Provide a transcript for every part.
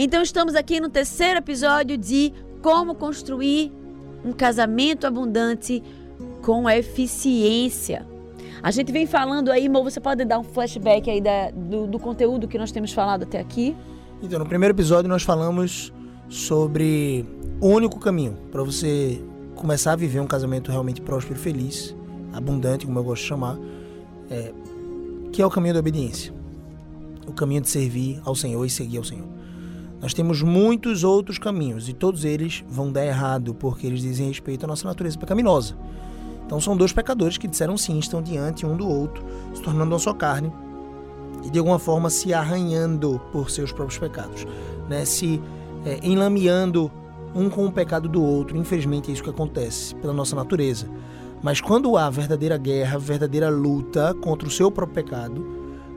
Então estamos aqui no terceiro episódio de como construir um casamento abundante com eficiência. A gente vem falando aí, Mo, você pode dar um flashback aí da, do, do conteúdo que nós temos falado até aqui? Então, no primeiro episódio nós falamos sobre o único caminho para você começar a viver um casamento realmente próspero e feliz, abundante, como eu gosto de chamar, é, que é o caminho da obediência. O caminho de servir ao Senhor e seguir ao Senhor. Nós temos muitos outros caminhos e todos eles vão dar errado porque eles dizem respeito à nossa natureza pecaminosa. Então são dois pecadores que disseram sim, estão diante um do outro, se tornando uma só carne e de alguma forma se arranhando por seus próprios pecados, né? se é, enlameando um com o pecado do outro. Infelizmente é isso que acontece pela nossa natureza. Mas quando há verdadeira guerra, verdadeira luta contra o seu próprio pecado,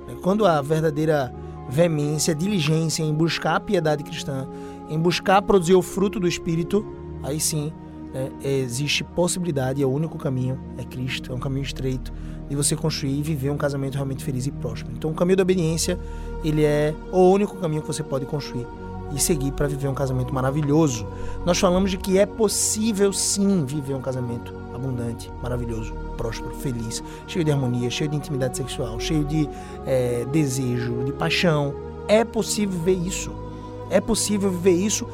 né? quando há verdadeira veemência, diligência em buscar a piedade cristã, em buscar produzir o fruto do Espírito, aí sim né, existe possibilidade, é o único caminho, é Cristo, é um caminho estreito de você construir e viver um casamento realmente feliz e próspero. Então o caminho da obediência, ele é o único caminho que você pode construir e seguir para viver um casamento maravilhoso. Nós falamos de que é possível sim viver um casamento abundante, maravilhoso, próspero, feliz, cheio de harmonia, cheio de intimidade sexual, cheio de é, desejo, de paixão. É possível viver isso. É possível viver isso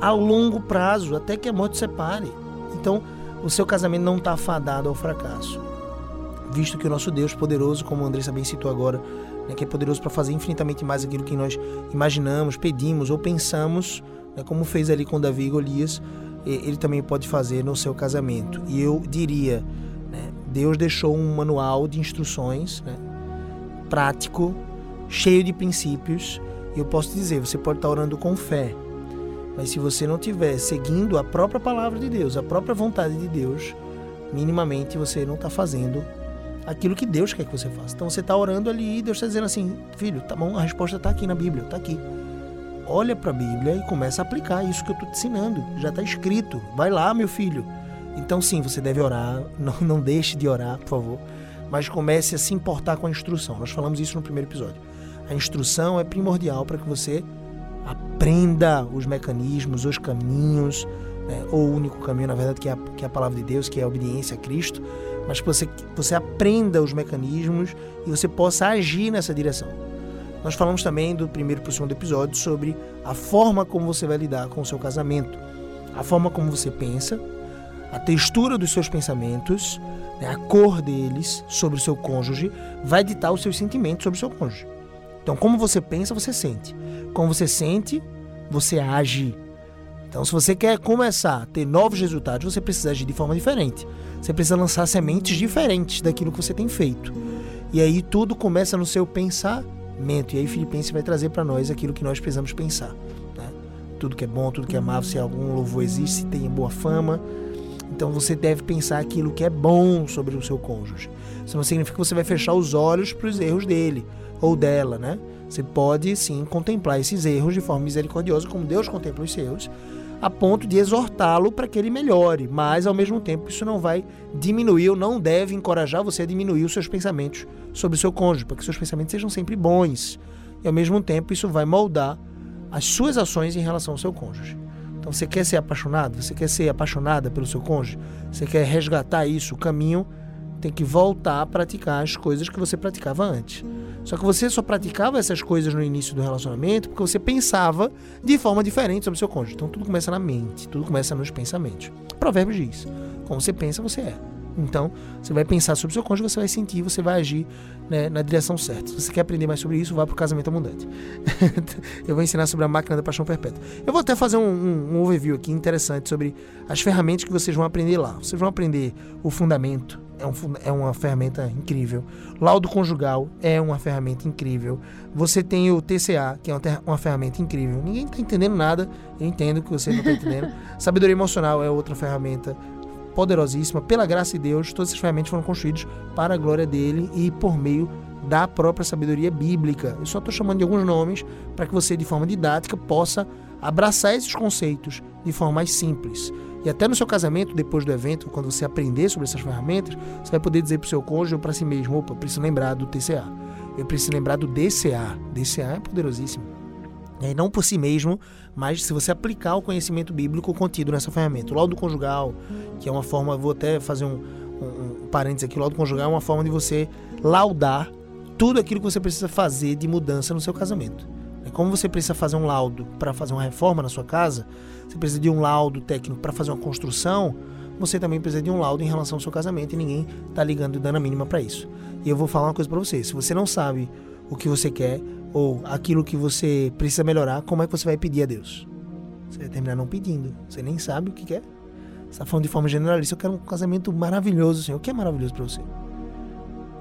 a longo prazo, até que a morte separe. Então, o seu casamento não está fadado ao fracasso. Visto que o nosso Deus poderoso, como o Andressa bem citou agora, né, que é poderoso para fazer infinitamente mais aquilo que nós imaginamos, pedimos ou pensamos, né, como fez ali com Davi e Golias, ele também pode fazer no seu casamento. E eu diria, Deus deixou um manual de instruções né, prático, cheio de princípios, e eu posso dizer, você pode estar orando com fé, mas se você não estiver seguindo a própria palavra de Deus, a própria vontade de Deus, minimamente você não está fazendo aquilo que Deus quer que você faça. Então você está orando ali e Deus está dizendo assim, filho, tá bom, a resposta está aqui na Bíblia, está aqui. Olha para a Bíblia e começa a aplicar isso que eu estou te ensinando. Já está escrito. Vai lá, meu filho. Então sim, você deve orar. Não, não deixe de orar, por favor. Mas comece a se importar com a instrução. Nós falamos isso no primeiro episódio. A instrução é primordial para que você aprenda os mecanismos, os caminhos, né? ou o único caminho, na verdade, que é, a, que é a palavra de Deus, que é a obediência a Cristo mas que você, você aprenda os mecanismos e você possa agir nessa direção. Nós falamos também do primeiro para o segundo episódio sobre a forma como você vai lidar com o seu casamento, a forma como você pensa, a textura dos seus pensamentos, né, a cor deles sobre o seu cônjuge vai ditar os seus sentimentos sobre o seu cônjuge. Então, como você pensa, você sente. Como você sente, você age. Então, se você quer começar a ter novos resultados, você precisa agir de forma diferente. Você precisa lançar sementes diferentes daquilo que você tem feito. E aí tudo começa no seu pensamento. E aí Filipenses vai trazer para nós aquilo que nós precisamos pensar. Né? Tudo que é bom, tudo que é amável, se algum louvor existe, se tem boa fama. Então você deve pensar aquilo que é bom sobre o seu cônjuge. Isso não significa que você vai fechar os olhos para os erros dele ou dela, né? Você pode sim contemplar esses erros de forma misericordiosa, como Deus contempla os seus, a ponto de exortá-lo para que ele melhore, mas ao mesmo tempo isso não vai diminuir ou não deve encorajar você a diminuir os seus pensamentos sobre o seu cônjuge, para que seus pensamentos sejam sempre bons. E ao mesmo tempo isso vai moldar as suas ações em relação ao seu cônjuge. Então você quer ser apaixonado, você quer ser apaixonada pelo seu cônjuge, você quer resgatar isso, o caminho tem que voltar a praticar as coisas que você praticava antes. Só que você só praticava essas coisas no início do relacionamento porque você pensava de forma diferente sobre o seu cônjuge. Então tudo começa na mente, tudo começa nos pensamentos. Provérbios diz: como você pensa, você é. Então, você vai pensar sobre o seu cônjuge, você vai sentir, você vai agir né, na direção certa. Se você quer aprender mais sobre isso, vá para o casamento abundante. eu vou ensinar sobre a máquina da paixão perpétua. Eu vou até fazer um, um, um, overview aqui interessante sobre as ferramentas que vocês vão aprender lá. Vocês vão aprender o fundamento, é, um, é uma ferramenta incrível. Laudo conjugal é uma ferramenta incrível. Você tem o TCA, que é uma, uma ferramenta incrível. Ninguém está entendendo nada, eu entendo que você não está entendendo. Sabedoria emocional é outra ferramenta poderosíssima. Pela graça de Deus, todas essas ferramentas foram construídas para a glória dele e por meio da própria sabedoria bíblica. Eu só estou chamando de alguns nomes para que você, de forma didática, possa abraçar esses conceitos de forma mais simples. E até no seu casamento, depois do evento, quando você aprender sobre essas ferramentas, você vai poder dizer para o seu cônjuge ou para si mesmo: opa, preciso lembrar do TCA. Eu preciso lembrar do DCA. DCA é poderosíssimo. É, não por si mesmo, mas se você aplicar o conhecimento bíblico contido nessa ferramenta. O laudo conjugal, que é uma forma, vou até fazer um, um, um parênteses aqui, o laudo conjugal é uma forma de você laudar tudo aquilo que você precisa fazer de mudança no seu casamento. É como você precisa fazer um laudo para fazer uma reforma na sua casa, você precisa de um laudo técnico para fazer uma construção, você também precisa de um laudo em relação ao seu casamento e ninguém está ligando e dando a mínima para isso. E eu vou falar uma coisa para você: se você não sabe o que você quer ou aquilo que você precisa melhorar, como é que você vai pedir a Deus? Você vai terminar não pedindo. Você nem sabe o que quer. Você está falando de forma generalista. Eu quero um casamento maravilhoso, Senhor. O que é maravilhoso para você?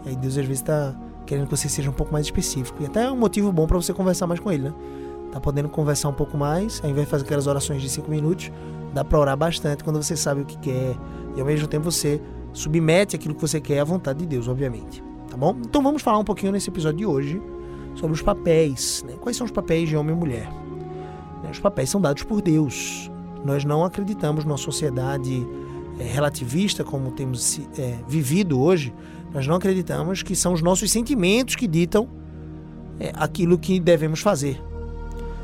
E aí Deus às vezes está querendo que você seja um pouco mais específico. E até é um motivo bom para você conversar mais com Ele, né? Tá podendo conversar um pouco mais, ao invés de fazer aquelas orações de cinco minutos, dá para orar bastante quando você sabe o que quer e ao mesmo tempo você submete aquilo que você quer à vontade de Deus, obviamente. Tá bom? Então vamos falar um pouquinho nesse episódio de hoje sobre os papéis. Né? Quais são os papéis de homem e mulher? Né, os papéis são dados por Deus. Nós não acreditamos numa sociedade é, relativista como temos é, vivido hoje. Nós não acreditamos que são os nossos sentimentos que ditam é, aquilo que devemos fazer.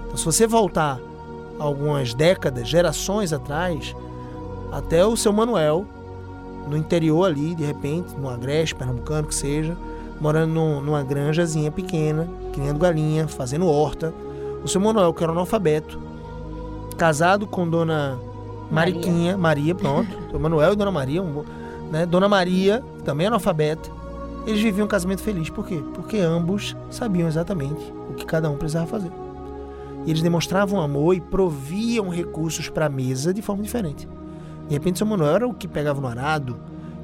Então, se você voltar algumas décadas, gerações atrás, até o seu Manuel, no interior ali, de repente, no Agreste, Pernambucano, que seja, morando num, numa granjazinha pequena, criando galinha, fazendo horta. O seu Manuel, que era analfabeto, casado com Dona Mariquinha, Maria, Maria pronto, seu Manuel e Dona Maria, um, né? Dona Maria, também analfabeta, eles viviam um casamento feliz. Por quê? Porque ambos sabiam exatamente o que cada um precisava fazer. E eles demonstravam amor e proviam recursos para a mesa de forma diferente. De repente, seu Manuel era o que pegava no arado,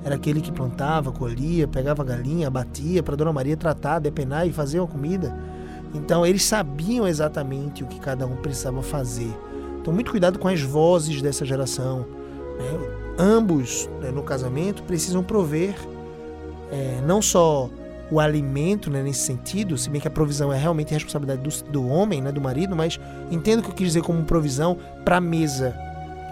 era aquele que plantava, colhia, pegava galinha, batia para Dona Maria tratar, depenar e fazer uma comida. Então, eles sabiam exatamente o que cada um precisava fazer. Então, muito cuidado com as vozes dessa geração. Né? Ambos, né, no casamento, precisam prover é, não só o alimento né, nesse sentido, se bem que a provisão é realmente responsabilidade do, do homem, né, do marido, mas entendo o que eu quis dizer como provisão para a mesa.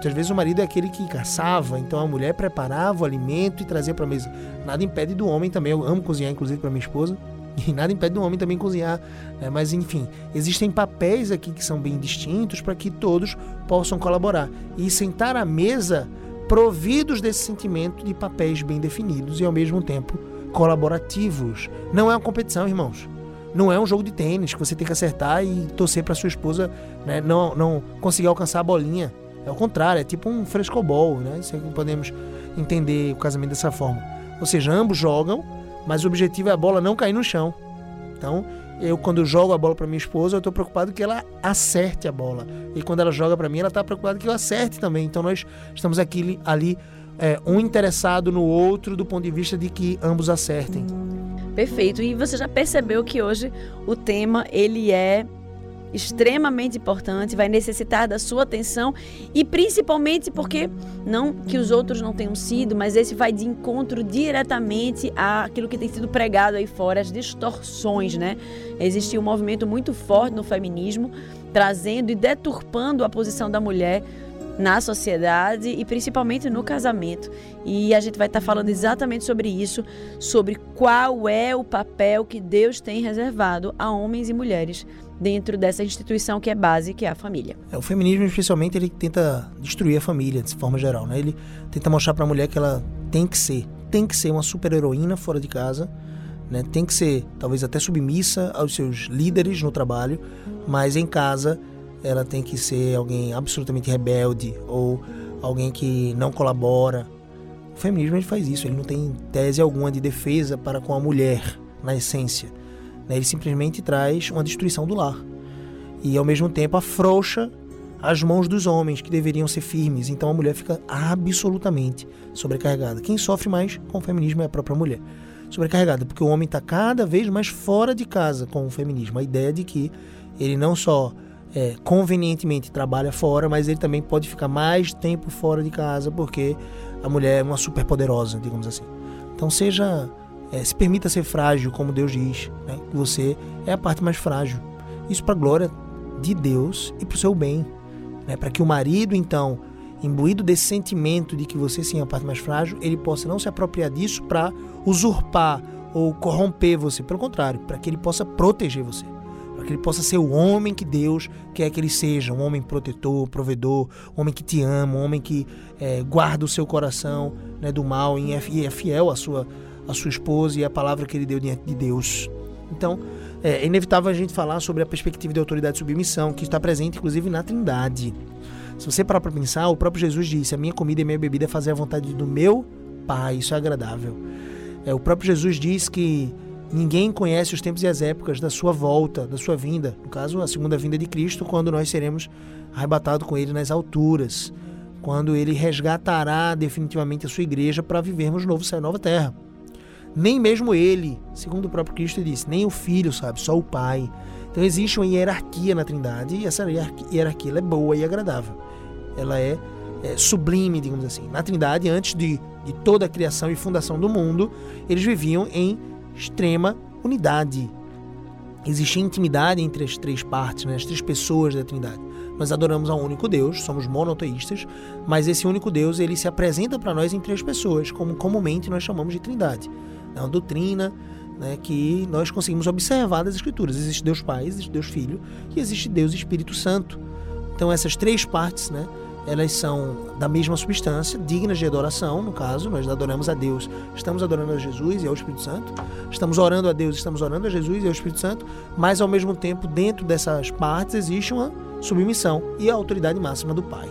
Muitas vezes o marido é aquele que caçava, então a mulher preparava o alimento e trazia para a mesa. Nada impede do homem também, eu amo cozinhar, inclusive para minha esposa, e nada impede do homem também cozinhar. Né? Mas enfim, existem papéis aqui que são bem distintos para que todos possam colaborar. E sentar à mesa providos desse sentimento de papéis bem definidos e ao mesmo tempo colaborativos. Não é uma competição, irmãos. Não é um jogo de tênis que você tem que acertar e torcer para sua esposa né, não, não conseguir alcançar a bolinha. É o contrário, é tipo um frescobol, né? Isso é podemos entender o casamento dessa forma. Ou seja, ambos jogam, mas o objetivo é a bola não cair no chão. Então, eu quando jogo a bola para minha esposa, eu estou preocupado que ela acerte a bola. E quando ela joga para mim, ela está preocupada que eu acerte também. Então, nós estamos aqui ali é, um interessado no outro do ponto de vista de que ambos acertem. Perfeito. E você já percebeu que hoje o tema ele é extremamente importante, vai necessitar da sua atenção e principalmente porque não que os outros não tenham sido, mas esse vai de encontro diretamente àquilo que tem sido pregado aí fora, as distorções, né? Existe um movimento muito forte no feminismo trazendo e deturpando a posição da mulher na sociedade e principalmente no casamento. E a gente vai estar falando exatamente sobre isso, sobre qual é o papel que Deus tem reservado a homens e mulheres dentro dessa instituição que é base, que é a família. É, o feminismo, especialmente, ele tenta destruir a família, de forma geral, né? Ele tenta mostrar para a mulher que ela tem que ser, tem que ser uma super-heroína fora de casa, né? Tem que ser, talvez até submissa aos seus líderes no trabalho, mas em casa ela tem que ser alguém absolutamente rebelde ou alguém que não colabora. O feminismo ele faz isso, ele não tem tese alguma de defesa para com a mulher, na essência. Né? Ele simplesmente traz uma destruição do lar. E ao mesmo tempo afrouxa as mãos dos homens, que deveriam ser firmes. Então a mulher fica absolutamente sobrecarregada. Quem sofre mais com o feminismo é a própria mulher. Sobrecarregada, porque o homem está cada vez mais fora de casa com o feminismo. A ideia de que ele não só é, convenientemente trabalha fora, mas ele também pode ficar mais tempo fora de casa porque a mulher é uma super poderosa, digamos assim. Então seja, é, se permita ser frágil, como Deus diz, né? você é a parte mais frágil. Isso para a glória de Deus e para o seu bem, né? para que o marido então imbuído desse sentimento de que você sim é a parte mais frágil, ele possa não se apropriar disso para usurpar ou corromper você, pelo contrário, para que ele possa proteger você para que ele possa ser o homem que Deus quer que ele seja, um homem protetor, provedor, um homem que te ama, um homem que é, guarda o seu coração né, do mal e é, e é fiel à sua, à sua esposa e à palavra que ele deu diante de Deus. Então, é, é inevitável a gente falar sobre a perspectiva de autoridade e submissão, que está presente inclusive na Trindade. Se você parar para pensar, o próprio Jesus disse: A minha comida e a minha bebida é fazer a vontade do meu Pai, isso é agradável. É, o próprio Jesus diz que ninguém conhece os tempos e as épocas da sua volta, da sua vinda. No caso, a segunda vinda de Cristo, quando nós seremos arrebatados com Ele nas alturas. Quando Ele resgatará definitivamente a sua igreja para vivermos novo céu e nova terra. Nem mesmo Ele, segundo o próprio Cristo disse, nem o Filho sabe, só o Pai. Então existe uma hierarquia na Trindade e essa hierarquia é boa e agradável. Ela é, é sublime, digamos assim. Na Trindade, antes de, de toda a criação e fundação do mundo, eles viviam em extrema unidade. Existe intimidade entre as três partes, né, as três pessoas da Trindade. Nós adoramos a um único Deus, somos monoteístas, mas esse único Deus ele se apresenta para nós em três pessoas, como comumente nós chamamos de Trindade. É uma doutrina né, que nós conseguimos observar das Escrituras. Existe Deus Pai, existe Deus Filho e existe Deus Espírito Santo. Então essas três partes, né, elas são da mesma substância, dignas de adoração, no caso, nós adoramos a Deus, estamos adorando a Jesus e ao Espírito Santo, estamos orando a Deus, estamos orando a Jesus e ao Espírito Santo, mas ao mesmo tempo, dentro dessas partes, existe uma submissão e a autoridade máxima do Pai.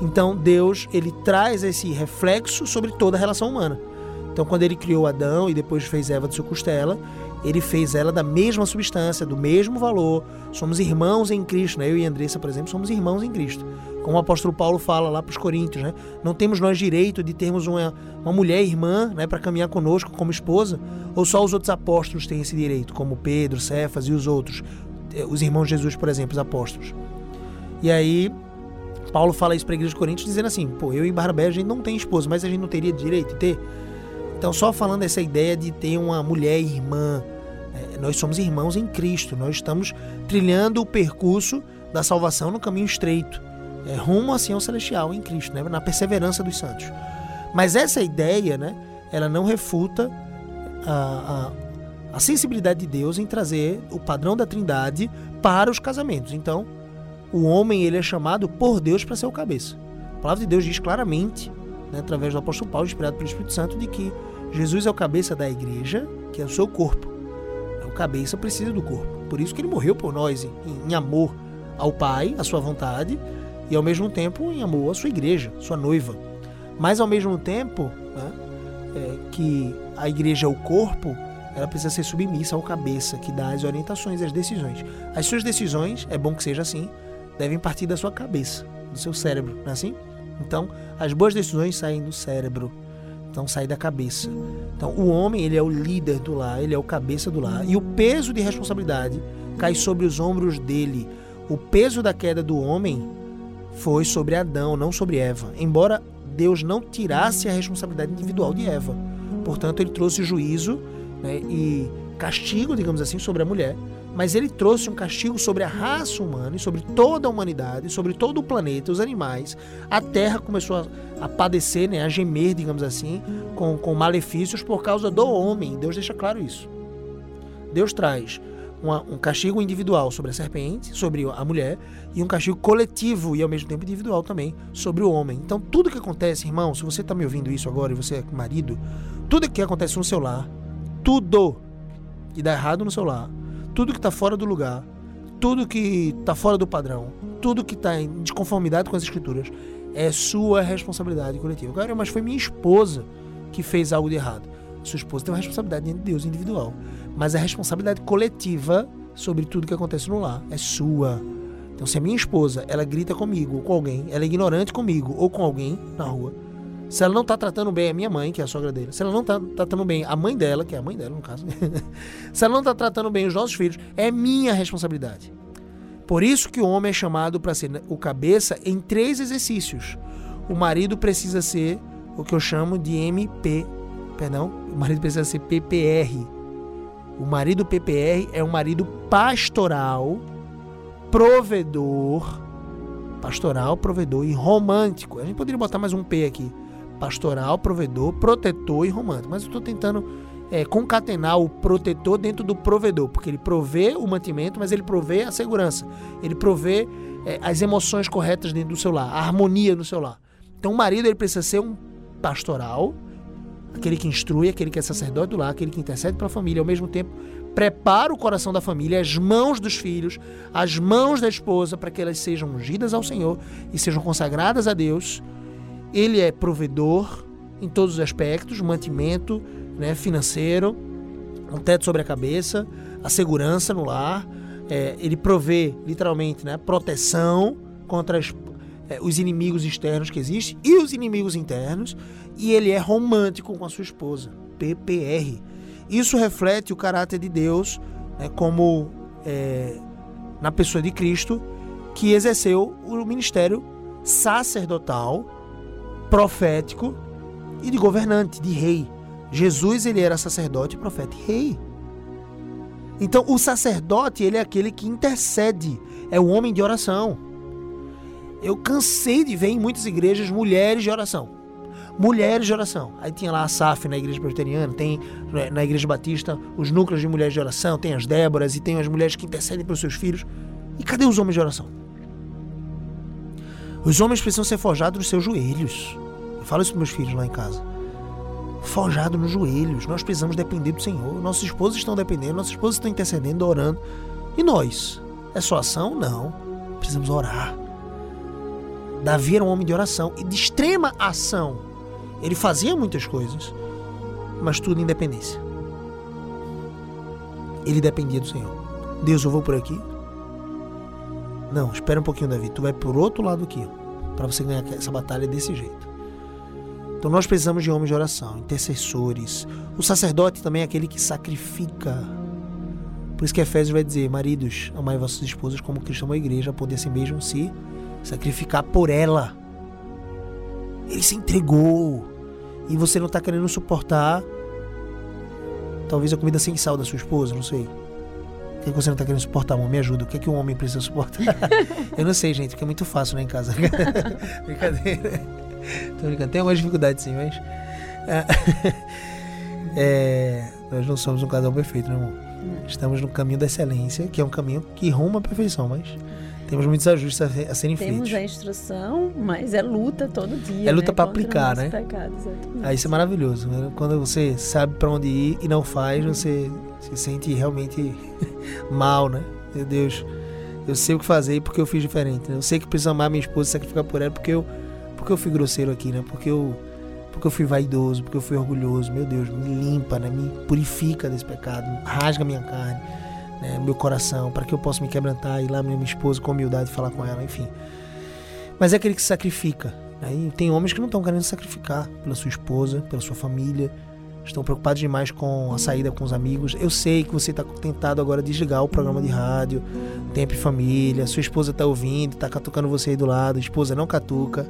Então, Deus, ele traz esse reflexo sobre toda a relação humana. Então, quando ele criou Adão e depois fez Eva de sua costela, ele fez ela da mesma substância, do mesmo valor. Somos irmãos em Cristo, né? Eu e Andressa, por exemplo, somos irmãos em Cristo. Como o apóstolo Paulo fala lá para os Coríntios, né? Não temos nós direito de termos uma, uma mulher irmã, né, para caminhar conosco como esposa, ou só os outros apóstolos têm esse direito, como Pedro, Cefas e os outros, eh, os irmãos de Jesus, por exemplo, os apóstolos. E aí Paulo fala isso para a igreja de Coríntios dizendo assim: "Pô, eu e Barnabé a gente não tem esposa, mas a gente não teria direito de ter?" Então, só falando essa ideia de ter uma mulher irmã, é, nós somos irmãos em Cristo, nós estamos trilhando o percurso da salvação no caminho estreito, é, rumo assim ao celestial em Cristo, né, na perseverança dos santos. Mas essa ideia, né, ela não refuta a, a, a sensibilidade de Deus em trazer o padrão da Trindade para os casamentos. Então, o homem ele é chamado por Deus para ser o cabeça. A palavra de Deus diz claramente né, através do apóstolo Paulo, inspirado pelo Espírito Santo, de que Jesus é o cabeça da igreja, que é o seu corpo. O cabeça precisa do corpo. Por isso que ele morreu por nós, em, em amor ao Pai, à sua vontade, e ao mesmo tempo em amor à sua igreja, sua noiva. Mas ao mesmo tempo né, é, que a igreja é o corpo, ela precisa ser submissa ao cabeça, que dá as orientações e as decisões. As suas decisões, é bom que seja assim, devem partir da sua cabeça, do seu cérebro, não é assim? Então, as boas decisões saem do cérebro, então saem da cabeça. Então, o homem, ele é o líder do lar, ele é o cabeça do lar, e o peso de responsabilidade cai sobre os ombros dele. O peso da queda do homem foi sobre Adão, não sobre Eva. Embora Deus não tirasse a responsabilidade individual de Eva. Portanto, ele trouxe juízo né, e castigo, digamos assim, sobre a mulher mas ele trouxe um castigo sobre a raça humana e sobre toda a humanidade, sobre todo o planeta, os animais. A terra começou a, a padecer, né, a gemer, digamos assim, com, com malefícios por causa do homem. Deus deixa claro isso. Deus traz uma, um castigo individual sobre a serpente, sobre a mulher, e um castigo coletivo e ao mesmo tempo individual também sobre o homem. Então, tudo que acontece, irmão, se você está me ouvindo isso agora e você é marido, tudo que acontece no seu lar, tudo que dá errado no seu lar, tudo que está fora do lugar, tudo que está fora do padrão, tudo que está em desconformidade com as escrituras, é sua responsabilidade coletiva. Cara, mas foi minha esposa que fez algo de errado. Sua esposa tem uma responsabilidade de Deus individual, mas a responsabilidade coletiva sobre tudo que acontece no lar é sua. Então, se a minha esposa ela grita comigo ou com alguém, ela é ignorante comigo ou com alguém na rua, se ela não está tratando bem a minha mãe, que é a sogra dele, se ela não está tratando bem a mãe dela, que é a mãe dela no caso, se ela não está tratando bem os nossos filhos, é minha responsabilidade. Por isso que o homem é chamado para ser o cabeça em três exercícios. O marido precisa ser o que eu chamo de MP, perdão, o marido precisa ser PPR. O marido PPR é um marido pastoral, provedor, pastoral, provedor e romântico. A gente poderia botar mais um P aqui pastoral, provedor, protetor e romântico. Mas eu estou tentando é, concatenar o protetor dentro do provedor, porque ele provê o mantimento, mas ele provê a segurança, ele provê é, as emoções corretas dentro do seu lar, a harmonia no seu lar. Então o marido ele precisa ser um pastoral, aquele que instrui, aquele que é sacerdote do lar, aquele que intercede para a família, ao mesmo tempo prepara o coração da família, as mãos dos filhos, as mãos da esposa, para que elas sejam ungidas ao Senhor e sejam consagradas a Deus. Ele é provedor em todos os aspectos, mantimento né, financeiro, um teto sobre a cabeça, a segurança no lar. É, ele provê, literalmente, né, proteção contra as, é, os inimigos externos que existem e os inimigos internos. E ele é romântico com a sua esposa. PPR isso reflete o caráter de Deus, né, como é, na pessoa de Cristo, que exerceu o ministério sacerdotal, profético e de governante, de rei. Jesus ele era sacerdote, profeta e rei. Então o sacerdote ele é aquele que intercede, é o homem de oração. Eu cansei de ver em muitas igrejas mulheres de oração mulheres de oração. Aí tinha lá a SAF na igreja presbiteriana, tem né, na igreja batista os núcleos de mulheres de oração, tem as Déboras e tem as mulheres que intercedem pelos seus filhos. E cadê os homens de oração? Os homens precisam ser forjados nos seus joelhos. Eu falo isso para meus filhos lá em casa. Forjado nos joelhos. Nós precisamos depender do Senhor. Nossas esposas estão dependendo, nossas esposas estão intercedendo, orando. E nós? É só ação? Não. Precisamos orar. Davi era um homem de oração e de extrema ação. Ele fazia muitas coisas, mas tudo em dependência. Ele dependia do Senhor. Deus, eu vou por aqui? Não, espera um pouquinho, Davi. Tu vai por outro lado aqui, para você ganhar essa batalha desse jeito. Então nós precisamos de homens de oração, intercessores. O sacerdote também é aquele que sacrifica. Por isso que Efésios vai dizer: Maridos, amai vossas esposas como Cristo amou a igreja, poder assim mesmo se sacrificar por ela. Ele se entregou e você não está querendo suportar talvez a comida sem sal da sua esposa, não sei. O que, você não está querendo suportar, amor? Me ajuda. O que, é que um homem precisa suportar? eu não sei, gente, porque é muito fácil lá em casa. Brincadeira. Tô brincando. Tem algumas dificuldades sim, mas. é, nós não somos um casal perfeito, né, amor? Estamos no caminho da excelência, que é um caminho que rumo à perfeição, mas temos muitos ajustes a, a serem Temos feitos. Temos a instrução, mas é luta todo dia. É luta né? para aplicar, né? Pecado, Aí isso é maravilhoso. Né? Quando você sabe para onde ir e não faz, você se sente realmente mal, né? Meu Deus, eu sei o que fazer porque eu fiz diferente. Né? Eu sei que preciso amar minha esposa e sacrificar por ela porque eu, porque eu fui grosseiro aqui, né? Porque eu, porque eu fui vaidoso, porque eu fui orgulhoso. Meu Deus, me limpa, né? Me purifica desse pecado, rasga minha carne né, meu coração, para que eu possa me quebrantar e ir lá minha esposa com humildade falar com ela, enfim. Mas é aquele que se sacrifica. Né? E tem homens que não estão querendo sacrificar pela sua esposa, pela sua família, estão preocupados demais com a saída com os amigos. Eu sei que você está tentado agora desligar o programa de rádio, Tempo e Família, sua esposa está ouvindo, está catucando você aí do lado, a esposa não catuca,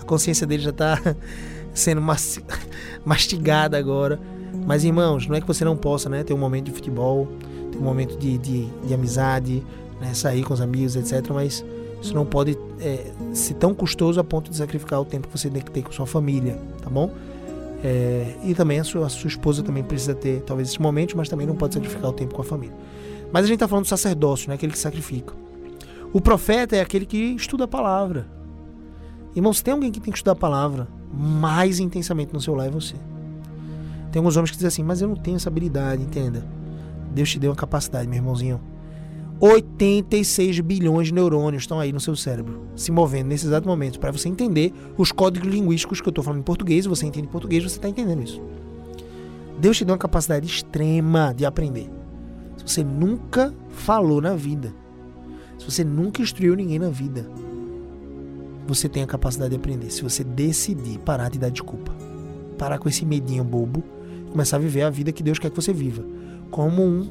a consciência dele já está sendo mastigada agora. Mas irmãos, não é que você não possa né, ter um momento de futebol, um momento de, de, de amizade, né, sair com os amigos, etc. Mas isso não pode é, ser tão custoso a ponto de sacrificar o tempo que você tem que ter com sua família, tá bom? É, e também a sua, a sua esposa também precisa ter talvez esses momentos, mas também não pode sacrificar o tempo com a família. Mas a gente está falando do sacerdócio, né, aquele que sacrifica. O profeta é aquele que estuda a palavra. Irmãos, tem alguém que tem que estudar a palavra mais intensamente no seu lar é você. Tem alguns homens que dizem assim, mas eu não tenho essa habilidade, entenda. Deus te deu uma capacidade, meu irmãozinho. 86 bilhões de neurônios estão aí no seu cérebro, se movendo nesse exato momento, para você entender os códigos linguísticos que eu estou falando em português, você entende português, você está entendendo isso. Deus te deu uma capacidade extrema de aprender. Se você nunca falou na vida, se você nunca instruiu ninguém na vida, você tem a capacidade de aprender. Se você decidir parar de dar desculpa, parar com esse medinho bobo, começar a viver a vida que Deus quer que você viva como um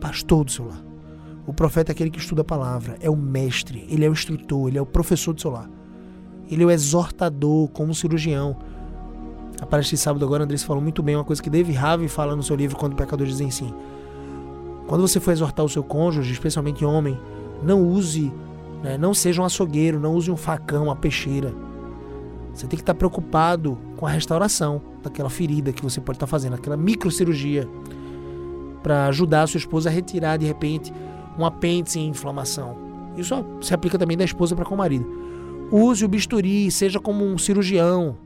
pastor do seu lar. O profeta é aquele que estuda a palavra, é o mestre, ele é o instrutor, ele é o professor do seu lar. Ele é o exortador, como cirurgião. A partir de sábado agora, Andrés falou muito bem uma coisa que David Harvey fala no seu livro Quando Pecadores Dizem Sim. Quando você for exortar o seu cônjuge, especialmente homem, não use, né, não seja um açougueiro, não use um facão, uma peixeira. Você tem que estar preocupado com a restauração daquela ferida que você pode estar fazendo, aquela microcirurgia, para ajudar a sua esposa a retirar de repente um apêndice em inflamação. Isso se aplica também da esposa para com o marido. Use o bisturi, seja como um cirurgião,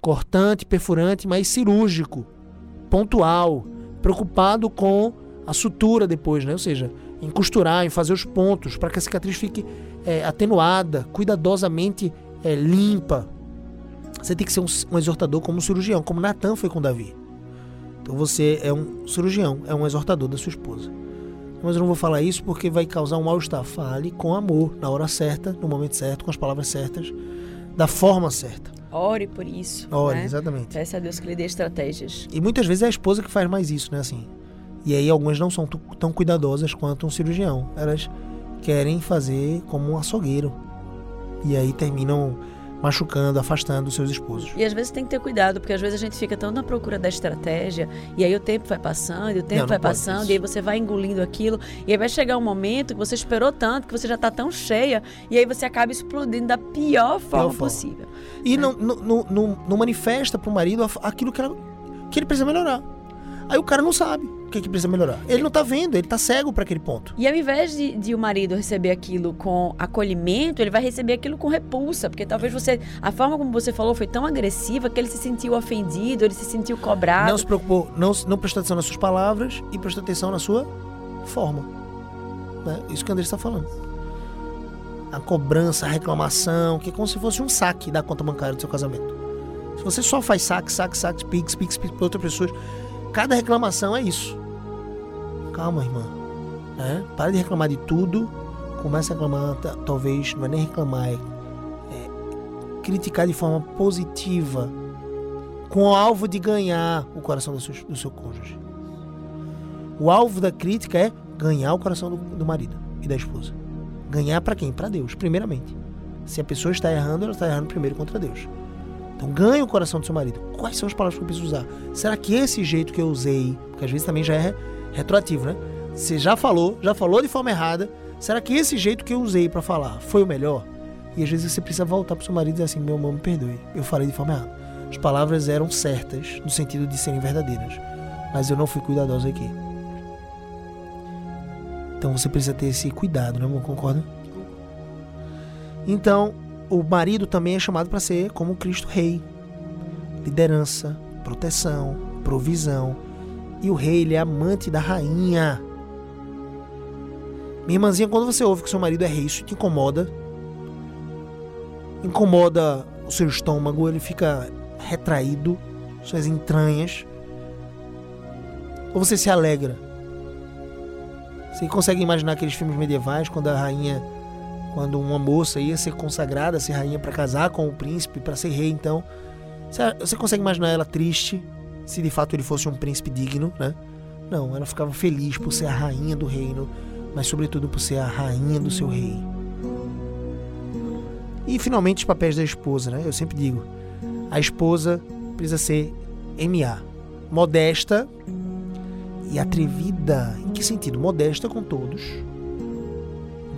cortante, perfurante, mas cirúrgico, pontual, preocupado com a sutura depois, né? Ou seja, em costurar, em fazer os pontos para que a cicatriz fique é, atenuada, cuidadosamente é, limpa. Você tem que ser um, um exortador como um cirurgião, como Natan foi com Davi. Então você é um cirurgião, é um exortador da sua esposa. Mas eu não vou falar isso porque vai causar um mal-estar. Fale com amor, na hora certa, no momento certo, com as palavras certas, da forma certa. Ore por isso. Ore, né? exatamente. Peça a Deus que lhe dê estratégias. E muitas vezes é a esposa que faz mais isso, né? Assim. E aí algumas não são tão cuidadosas quanto um cirurgião. Elas querem fazer como um açougueiro. E aí terminam machucando, afastando seus esposos. E às vezes tem que ter cuidado, porque às vezes a gente fica tão na procura da estratégia, e aí o tempo vai passando, e o tempo Não, vai passando, e aí você vai engolindo aquilo, e aí vai chegar um momento que você esperou tanto, que você já está tão cheia, e aí você acaba explodindo da pior forma forma. possível. E não, não, não, não- não manifesta pro marido a- aquilo que, ela- que ele precisa melhorar. Aí o cara não sabe o que, que precisa melhorar. Ele não tá vendo, ele tá cego para aquele ponto. E ao invés de, de o marido receber aquilo com acolhimento, ele vai receber aquilo com repulsa, porque talvez você, a forma como você falou foi tão agressiva que ele se sentiu ofendido, ele se sentiu cobrado. Não se preocupou, não, não prestou atenção nas suas palavras e prestou atenção na sua forma. Né? Isso que o André está falando. A cobrança, a reclamação, que é como se fosse um saque da conta bancária do seu casamento. Se você só faz saque, saque, saque, pix, pix, pix para outras pessoas, cada reclamação é isso. Calma, irmã. Né? Para de reclamar de tudo. Comece a reclamar, ta- talvez, não é nem reclamar, é, é criticar de forma positiva com o alvo de ganhar o coração do seu, do seu cônjuge. O alvo da crítica é ganhar o coração do, do marido e da esposa. Ganhar para quem? Para Deus, primeiramente. Se a pessoa está errando, ela está errando primeiro contra Deus. Então ganhe o coração do seu marido. Quais são as palavras que eu preciso usar? Será que esse jeito que eu usei, porque às vezes também já é retroativo, né? Você já falou, já falou de forma errada. Será que esse jeito que eu usei para falar foi o melhor? E às vezes você precisa voltar pro seu marido e dizer assim: meu amor, me perdoe, eu falei de forma errada. As palavras eram certas, no sentido de serem verdadeiras, mas eu não fui cuidadoso aqui. Então você precisa ter esse cuidado, né, amor? Concorda? Então, o marido também é chamado para ser como Cristo Rei. Liderança, proteção, provisão. E o rei, ele é amante da rainha. Minha irmãzinha, quando você ouve que seu marido é rei, isso te incomoda. Incomoda o seu estômago, ele fica retraído, suas entranhas. Ou você se alegra? Você consegue imaginar aqueles filmes medievais quando a rainha, quando uma moça ia ser consagrada, ser rainha para casar com o príncipe, para ser rei, então, você- consegue imaginar ela triste, se de fato ele fosse um príncipe digno, né? Não, ela ficava feliz por ser a rainha do reino, mas sobretudo por ser a rainha do seu rei. E finalmente os papéis da esposa, né? Eu sempre digo, a esposa precisa ser MA, modesta e atrevida. Em que sentido? Modesta com todos,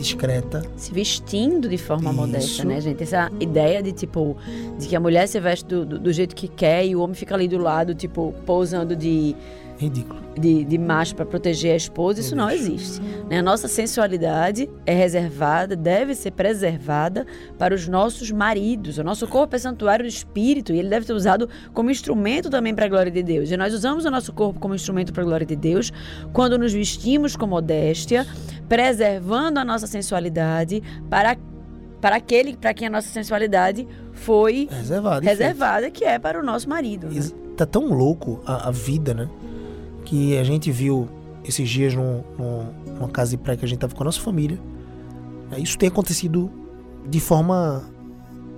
discreta, se vestindo de forma Isso. modesta, né, gente? Essa ideia de, tipo, de que a mulher se veste do, do, do jeito que quer e o homem fica ali do lado, tipo, pousando de, ridículo. de, de macho para proteger a esposa, isso não existe. né? A nossa sensualidade é reservada, deve ser preservada para os nossos maridos. O nosso corpo é santuário do espírito e ele deve ser usado como instrumento também para a glória de Deus. E nós usamos o nosso corpo como instrumento para a glória de Deus quando nos vestimos com modéstia, preservando a nossa sensualidade para para aquele para quem a nossa sensualidade foi Reservado. e reservada, que é para o nosso marido. né? Tá tão louco a, a vida, né? Que a gente viu esses dias num, num- numa casa de praia que a gente tava com a nossa família. né, Isso tem acontecido de forma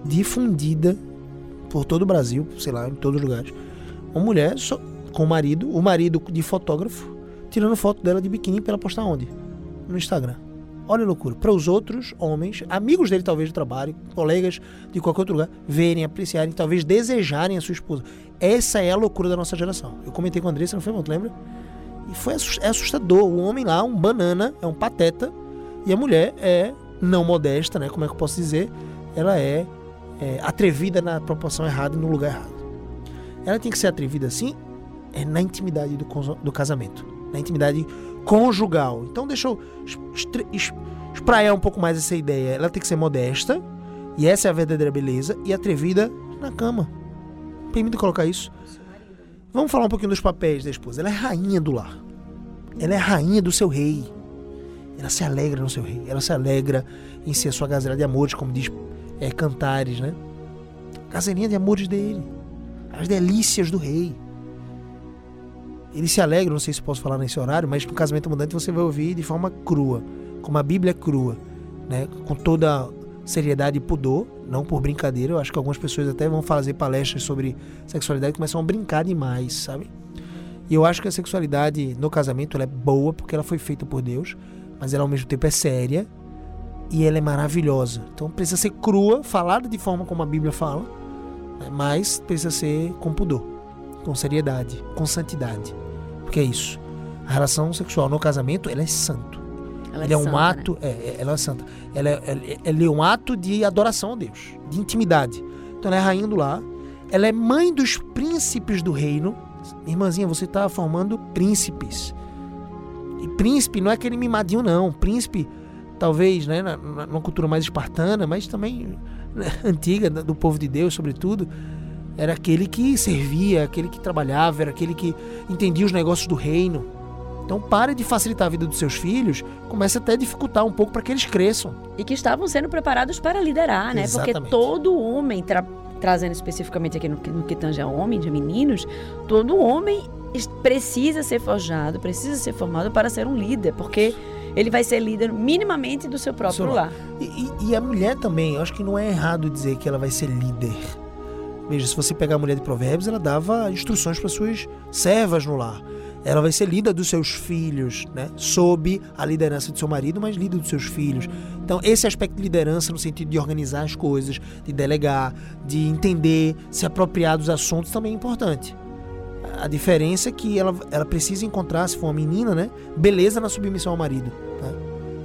difundida por todo o Brasil, sei lá, em todos os lugares. Uma mulher só- com o marido, o marido de fotógrafo, tirando foto dela de biquíni pra ela postar onde? No Instagram. Olha a loucura. Para os outros homens, amigos dele talvez do trabalho, colegas de qualquer outro lugar, verem, apreciarem, talvez desejarem a sua esposa. Essa é a loucura da nossa geração. Eu comentei com a Andressa, não foi, muito lembra? E foi é assustador. O homem lá, um banana, é um pateta, e a mulher é não modesta, né? Como é que eu posso dizer? Ela é, é, atrevida na proporção errada e no lugar errado. Ela tem que ser atrevida assim é na intimidade do, do casamento, na intimidade conjugal. Então deixa eu espraiar um pouco mais essa ideia. Ela tem que ser modesta, e essa é a verdadeira beleza, e atrevida na cama. Permita colocar isso. Vamos falar um pouquinho dos papéis da esposa. Ela é rainha do lar. Ela é rainha do seu rei. Ela se alegra no seu rei. Ela se alegra em ser a sua gazela de amores, como diz é, Cantares, né? Gazelinha de amores dele. As delícias do rei. Ele se alegra, não sei se posso falar nesse horário, mas no casamento abundante você vai ouvir de forma crua, como a Bíblia é crua, né? com toda seriedade e pudor, não por brincadeira. Eu acho que algumas pessoas até vão fazer palestras sobre sexualidade e começam a brincar demais, sabe? E eu acho que a sexualidade no casamento é boa porque ela foi feita por Deus, mas ela ao mesmo tempo é séria e ela é maravilhosa. Então precisa ser crua, falada de forma como a Bíblia fala, né? mas precisa ser com pudor, com seriedade, com santidade. Porque é isso. A relação sexual no casamento, ela é santo. Ela é, é um santa, ato, né? É, é, ela é santa. Ela é, ela, ela é um ato de adoração a Deus, de intimidade. Então ela é rainha do lar. Ela é mãe dos príncipes do reino. Irmãzinha, você está formando príncipes. E príncipe não é aquele mimadinho, não. Príncipe, talvez, né, na, numa cultura mais espartana, mas também né, antiga, do povo de Deus, sobretudo, era aquele que servia, aquele que trabalhava, era aquele que entendia os negócios do reino. Então pare de facilitar a vida dos seus filhos, comece até a dificultar um pouco para que eles cresçam. E que estavam sendo preparados para liderar, né? Exatamente. Porque todo homem, tra trazendo especificamente aqui no, no que tange a homem, de meninos, todo homem precisa ser forjado, precisa ser formado para ser um líder, porque ele vai ser líder minimamente do seu próprio seu lar. E, e, e, a mulher também, eu acho que não é errado dizer que ela vai ser líder. Veja, se você pegar a mulher de Provérbios, ela dava instruções para suas servas no lar. Ela vai ser líder dos seus filhos, né? Sob a liderança do seu marido, mas líder dos seus filhos. Então, esse aspecto de liderança no sentido de organizar as coisas, de delegar, de entender, se apropriar dos assuntos também é importante. A diferença é que ela, ela precisa encontrar, se for uma menina, né? Beleza na submissão ao marido. Né?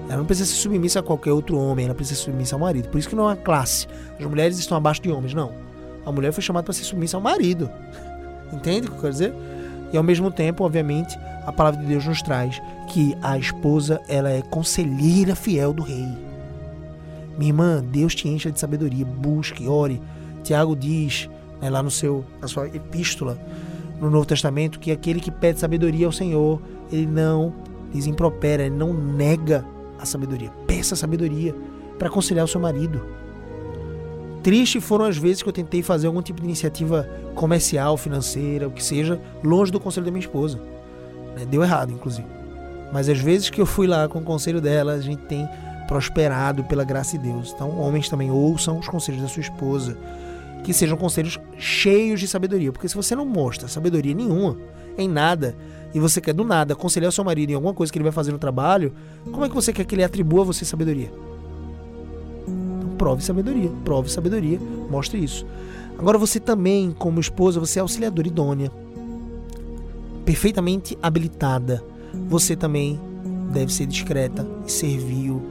Ela não precisa ser submissa a qualquer outro homem, ela precisa ser submissa ao marido. Por isso que não é uma classe. As mulheres estão abaixo de homens, não. A mulher foi chamada para ser submissa ao marido. Entende o que eu quero dizer? E ao mesmo tempo, obviamente, a palavra de Deus nos traz que a esposa ela é conselheira fiel do rei. Minha irmã, Deus te encha de sabedoria, busque, ore. Tiago diz né, lá no seu, na sua epístola no Novo Testamento que aquele que pede sabedoria ao Senhor, ele não lhes impropera, ele não nega a sabedoria. Peça sabedoria para aconselhar o seu marido. Triste foram as vezes que eu tentei fazer algum tipo de iniciativa comercial, financeira, o que seja, longe do conselho da minha esposa. Né, deu errado, inclusive. Mas as vezes que eu fui lá com o conselho dela, a gente tem prosperado pela graça de Deus. Então, homens também ouçam os conselhos da sua esposa, que sejam conselhos cheios de sabedoria. Porque se você não mostra sabedoria nenhuma em nada, e você quer do nada aconselhar o seu marido em alguma coisa que ele vai fazer no trabalho, como é que você quer que ele atribua a você sabedoria? Prove sabedoria, prove sabedoria, mostre isso. Agora você também, como esposa, você é auxiliadora idônea, perfeitamente habilitada. Você também deve ser discreta e servil.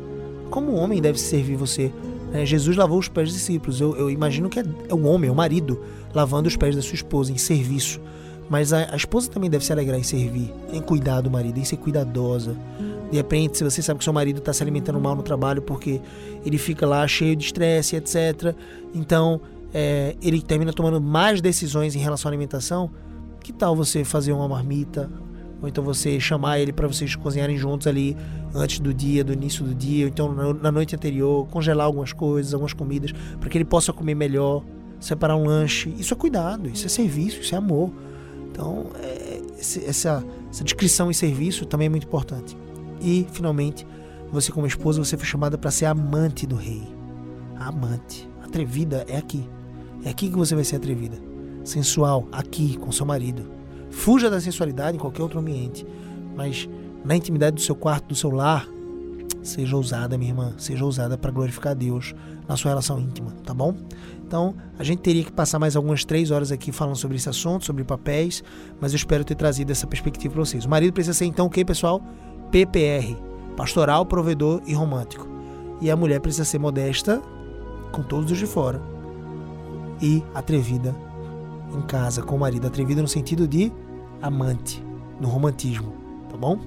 Como o homem deve servir você? É, Jesus lavou os pés dos discípulos. Eu, eu imagino que é, é, o homem, é o marido, lavando os pés da sua esposa em serviço. Mas a, a esposa também deve se alegrar em servir, em cuidar do marido, em ser cuidadosa, de repente, se você sabe que seu marido está se alimentando mal no trabalho porque ele fica lá cheio de estresse, etc. Então, é, ele termina tomando mais decisões em relação à alimentação. Que tal você fazer uma marmita? Ou então você chamar ele para vocês cozinharem juntos ali antes do dia, do início do dia, ou então na noite anterior, congelar algumas coisas, algumas comidas, para que ele possa comer melhor, separar um lanche. Isso é cuidado, isso é serviço, isso é amor. Então, é, essa, essa descrição e serviço também é muito importante. E, finalmente, você como esposa, você foi chamada para ser amante do rei. amante. Atrevida é aqui. É aqui que você vai ser atrevida. Sensual, aqui, com seu marido. Fuja da sensualidade em qualquer outro ambiente. Mas na intimidade do seu quarto, do seu lar, seja ousada, minha irmã. Seja ousada para glorificar a Deus na sua relação íntima, tá bom? Então, a gente teria que passar mais algumas três horas aqui falando sobre esse assunto, sobre papéis, mas eu espero ter trazido essa perspectiva para vocês. O marido precisa ser, então, o que, pessoal? PPR, pastoral, provedor e romântico. E a mulher precisa ser modesta com todos os de fora, e atrevida em casa com o marido. Atrevida no sentido de amante, no romantismo, tá bom?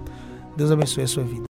Deus abençoe a sua vida.